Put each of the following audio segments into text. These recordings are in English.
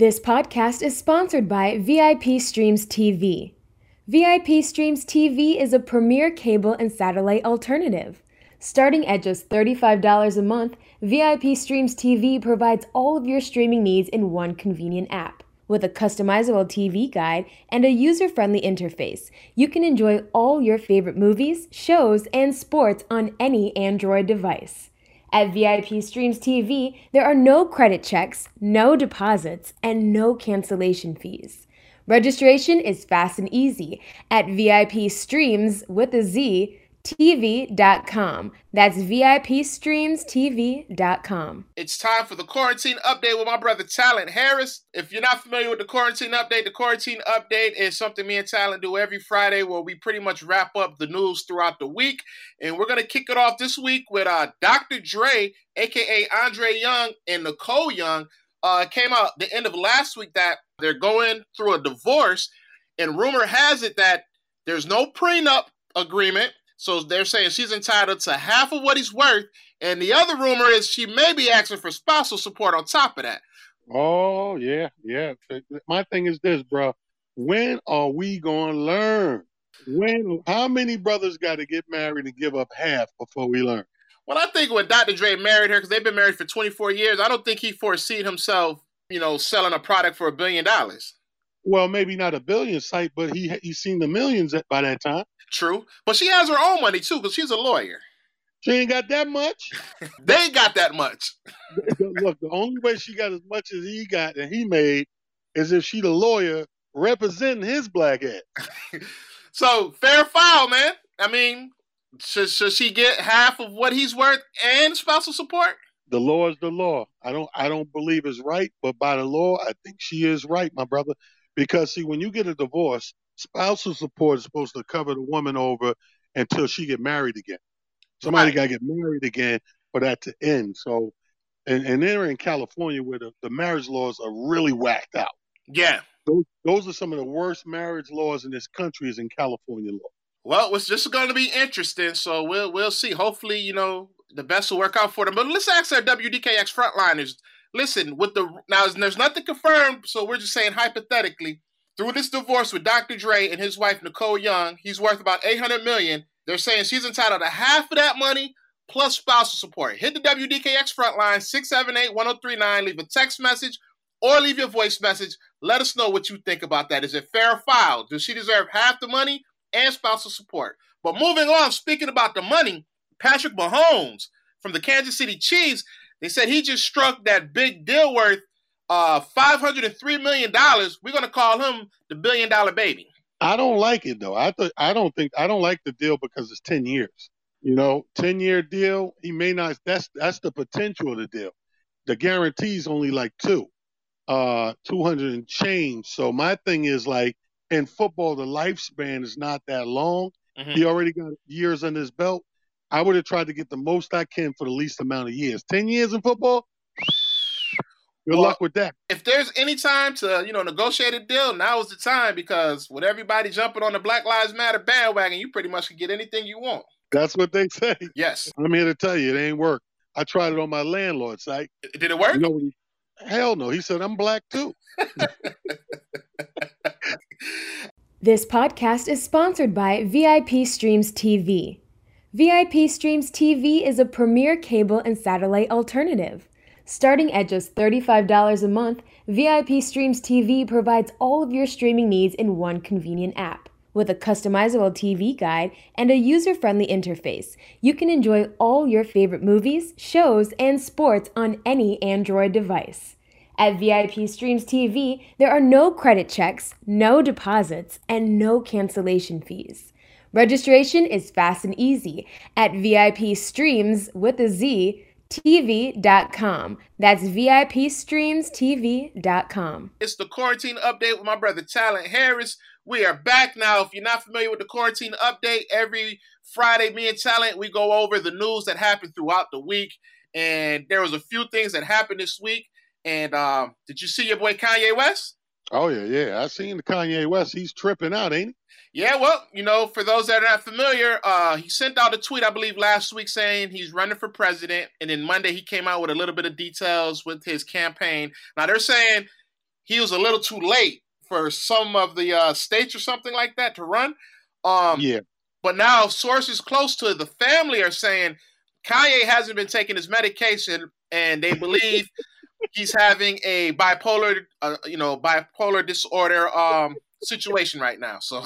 This podcast is sponsored by VIP Streams TV. VIP Streams TV is a premier cable and satellite alternative. Starting at just $35 a month, VIP Streams TV provides all of your streaming needs in one convenient app. With a customizable TV guide and a user friendly interface, you can enjoy all your favorite movies, shows, and sports on any Android device. At VIP Streams TV, there are no credit checks, no deposits, and no cancellation fees. Registration is fast and easy at VIP Streams with a Z TV.com. That's VIPstreamstv.com. It's time for the quarantine update with my brother Talent Harris. If you're not familiar with the quarantine update, the quarantine update is something me and Talent do every Friday where we pretty much wrap up the news throughout the week. And we're going to kick it off this week with uh, Dr. Dre, aka Andre Young, and Nicole Young. Uh, came out the end of last week that they're going through a divorce. And rumor has it that there's no prenup agreement so they're saying she's entitled to half of what he's worth. And the other rumor is she may be asking for spousal support on top of that. Oh, yeah, yeah. My thing is this, bro. When are we going to learn? When? How many brothers got to get married and give up half before we learn? Well, I think when Dr. Dre married her, because they've been married for 24 years, I don't think he foreseen himself, you know, selling a product for a billion dollars. Well, maybe not a billion site, but he he seen the millions by that time. True, but she has her own money too because she's a lawyer. She ain't got that much. they ain't got that much. Look, the only way she got as much as he got and he made is if she the lawyer representing his black ass. so fair foul, man. I mean, should should she get half of what he's worth and spousal support? The law is the law. I don't I don't believe it's right, but by the law, I think she is right, my brother. Because see, when you get a divorce, spousal support is supposed to cover the woman over until she get married again. Somebody right. got to get married again for that to end. So, and, and they're in California where the, the marriage laws are really whacked out. Yeah. Those, those are some of the worst marriage laws in this country is in California law. Well, it's just going to be interesting. So we'll we'll see. Hopefully, you know, the best will work out for them. But let's ask our WDKX frontliners. Listen, with the now there's nothing confirmed, so we're just saying hypothetically through this divorce with Dr. Dre and his wife Nicole Young, he's worth about 800 million. They're saying she's entitled to half of that money plus spousal support. Hit the WDKX front line 678-1039, leave a text message or leave your voice message. Let us know what you think about that. Is it fair or foul? Does she deserve half the money and spousal support? But moving on, speaking about the money, Patrick Mahomes from the Kansas City Chiefs, they said he just struck that big deal worth uh, $503 million, we're going to call him the billion dollar baby. I don't like it though. I th- I don't think I don't like the deal because it's 10 years. You know, 10 year deal, he may not that's that's the potential of the deal. The guarantee is only like 2. Uh 200 and change. So my thing is like in football the lifespan is not that long. Mm-hmm. He already got years under his belt. I would have tried to get the most I can for the least amount of years. 10 years in football, Good well, luck with that. If there's any time to, you know, negotiate a deal, now is the time because with everybody jumping on the Black Lives Matter bandwagon, you pretty much can get anything you want. That's what they say. Yes. I'm here to tell you, it ain't work. I tried it on my landlord site. Did it work? You know, hell no. He said I'm black too. this podcast is sponsored by VIP Streams TV. VIP Streams TV is a premier cable and satellite alternative. Starting at just $35 a month, VIP Streams TV provides all of your streaming needs in one convenient app. With a customizable TV guide and a user friendly interface, you can enjoy all your favorite movies, shows, and sports on any Android device. At VIP Streams TV, there are no credit checks, no deposits, and no cancellation fees. Registration is fast and easy at VIP Streams with a Z TV.com. That's VIPstreamstv.com. It's the quarantine update with my brother Talent Harris. We are back now. If you're not familiar with the quarantine update, every Friday, me and Talent, we go over the news that happened throughout the week. And there was a few things that happened this week. And um, did you see your boy Kanye West? Oh yeah, yeah. I seen the Kanye West. He's tripping out, ain't he? Yeah, well, you know, for those that are not familiar, uh, he sent out a tweet, I believe, last week saying he's running for president, and then Monday he came out with a little bit of details with his campaign. Now they're saying he was a little too late for some of the uh, states or something like that to run. Um, yeah. But now sources close to the family are saying Kanye hasn't been taking his medication, and they believe he's having a bipolar, uh, you know, bipolar disorder um, situation right now. So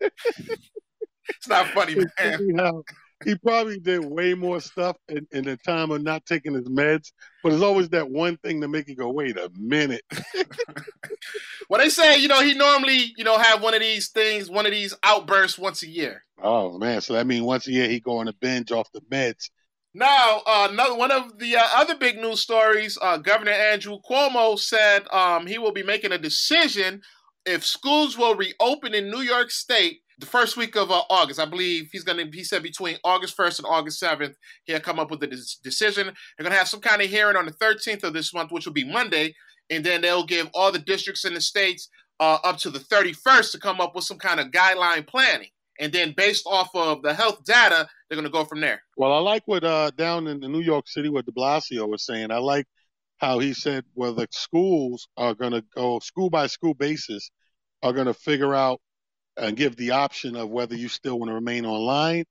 it's not funny, man he probably did way more stuff in, in the time of not taking his meds, but there's always that one thing to make you go, wait a minute. well, they say, you know, he normally, you know, have one of these things, one of these outbursts once a year. Oh man, so that means once a year he go on a binge off the meds. Now, uh, another one of the uh, other big news stories, uh, Governor Andrew Cuomo said um, he will be making a decision if schools will reopen in New York State the first week of uh, August. I believe he's going to, he said between August 1st and August 7th, he'll come up with a decision. They're going to have some kind of hearing on the 13th of this month, which will be Monday. And then they'll give all the districts in the states uh, up to the 31st to come up with some kind of guideline planning. And then based off of the health data, they're going to go from there. Well, I like what uh, down in New York City, what de Blasio was saying. I like how he said, well, the schools are going to go school by school basis, are going to figure out and give the option of whether you still want to remain online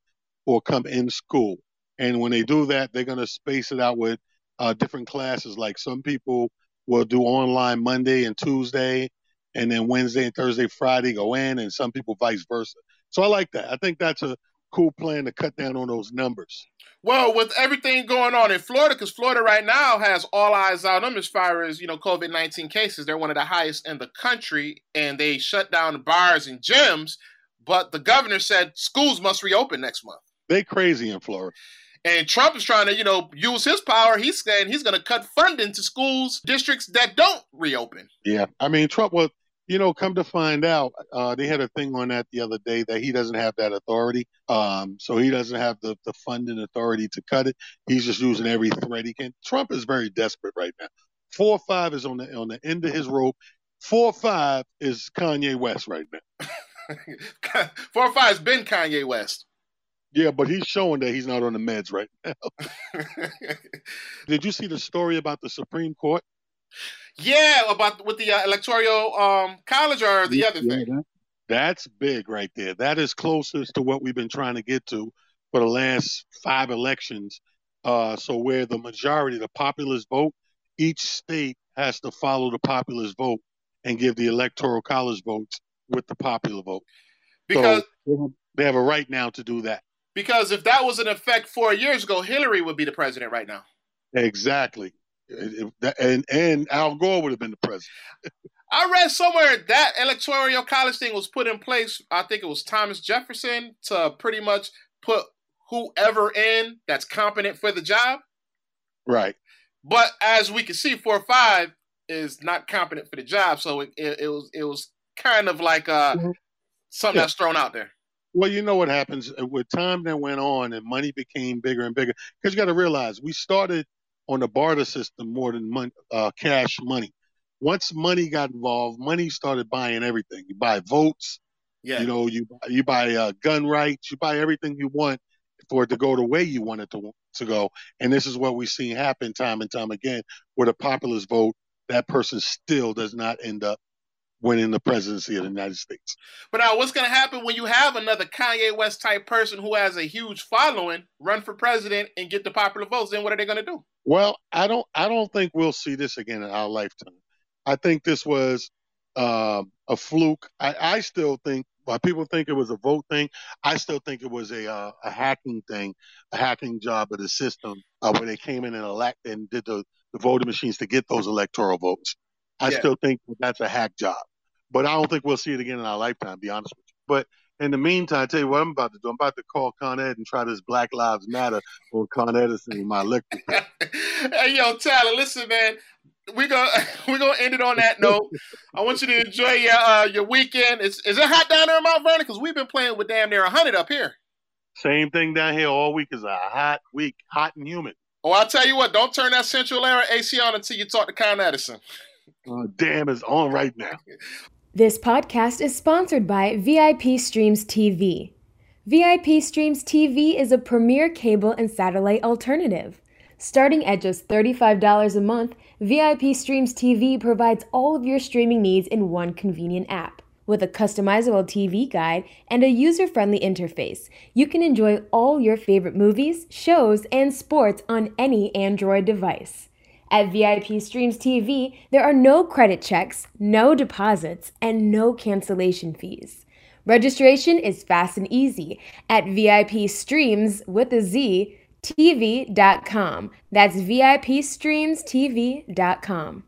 or come in school. And when they do that, they're going to space it out with uh, different classes. Like some people will do online Monday and Tuesday, and then Wednesday and Thursday, Friday go in, and some people vice versa. So I like that. I think that's a cool plan to cut down on those numbers. Well, with everything going on in Florida, because Florida right now has all eyes on them as far as you know COVID nineteen cases. They're one of the highest in the country, and they shut down bars and gyms. But the governor said schools must reopen next month. They crazy in Florida. And Trump is trying to, you know, use his power. He's saying he's going to cut funding to schools, districts that don't reopen. Yeah, I mean, Trump was you know, come to find out, uh, they had a thing on that the other day that he doesn't have that authority. Um, so he doesn't have the, the funding authority to cut it. He's just using every thread he can. Trump is very desperate right now. Four or five is on the on the end of his rope. Four or five is Kanye West right now. Four or five has been Kanye West. Yeah, but he's showing that he's not on the meds right now. Did you see the story about the Supreme Court? Yeah, about with the uh, electoral um, college or the yeah, other thing. that, that's big right there. That is closest to what we've been trying to get to for the last five elections. Uh, so where the majority, the populist vote, each state has to follow the populist vote and give the electoral college votes with the popular vote. Because so they have a right now to do that. Because if that was in effect four years ago, Hillary would be the president right now. Exactly and and Al Gore would have been the president. I read somewhere that electoral college thing was put in place. I think it was Thomas Jefferson to pretty much put whoever in that's competent for the job. Right. But as we can see, four or five is not competent for the job, so it, it, it was it was kind of like uh, mm-hmm. something yeah. that's thrown out there. Well, you know what happens uh, with time that went on and money became bigger and bigger. Because you got to realize we started on the barter system more than money, uh, cash money. Once money got involved, money started buying everything. You buy votes, yeah. you know, you you buy uh, gun rights, you buy everything you want for it to go the way you want it to to go. And this is what we've seen happen time and time again, where the populist vote, that person still does not end up winning the presidency of the United States. But now, what's going to happen when you have another Kanye West type person who has a huge following run for president and get the popular votes? Then what are they going to do? Well, I don't. I don't think we'll see this again in our lifetime. I think this was uh, a fluke. I, I still think while people think it was a vote thing, I still think it was a uh, a hacking thing, a hacking job of the system uh, where they came in and elect and did the, the voting machines to get those electoral votes. I yeah. still think that's a hack job. But I don't think we'll see it again in our lifetime, to be honest with you. But in the meantime, I tell you what I'm about to do. I'm about to call Con Ed and try this Black Lives Matter on Con Edison in my lecture. hey, yo, Tyler, listen, man. We're gonna we're gonna end it on that note. I want you to enjoy your uh, your weekend. Is is it hot down there in Mount Vernon? Because we've been playing with damn near hundred up here. Same thing down here all week is a hot week, hot and humid. Oh, I'll tell you what, don't turn that central air AC on until you talk to Con Edison. Uh, damn, it's on right now. This podcast is sponsored by VIP Streams TV. VIP Streams TV is a premier cable and satellite alternative. Starting at just $35 a month, VIP Streams TV provides all of your streaming needs in one convenient app. With a customizable TV guide and a user friendly interface, you can enjoy all your favorite movies, shows, and sports on any Android device. At VIP Streams TV, there are no credit checks, no deposits, and no cancellation fees. Registration is fast and easy at VIP Streams with a Z TV.com. That's VIP Streams VIPstreamstv.com.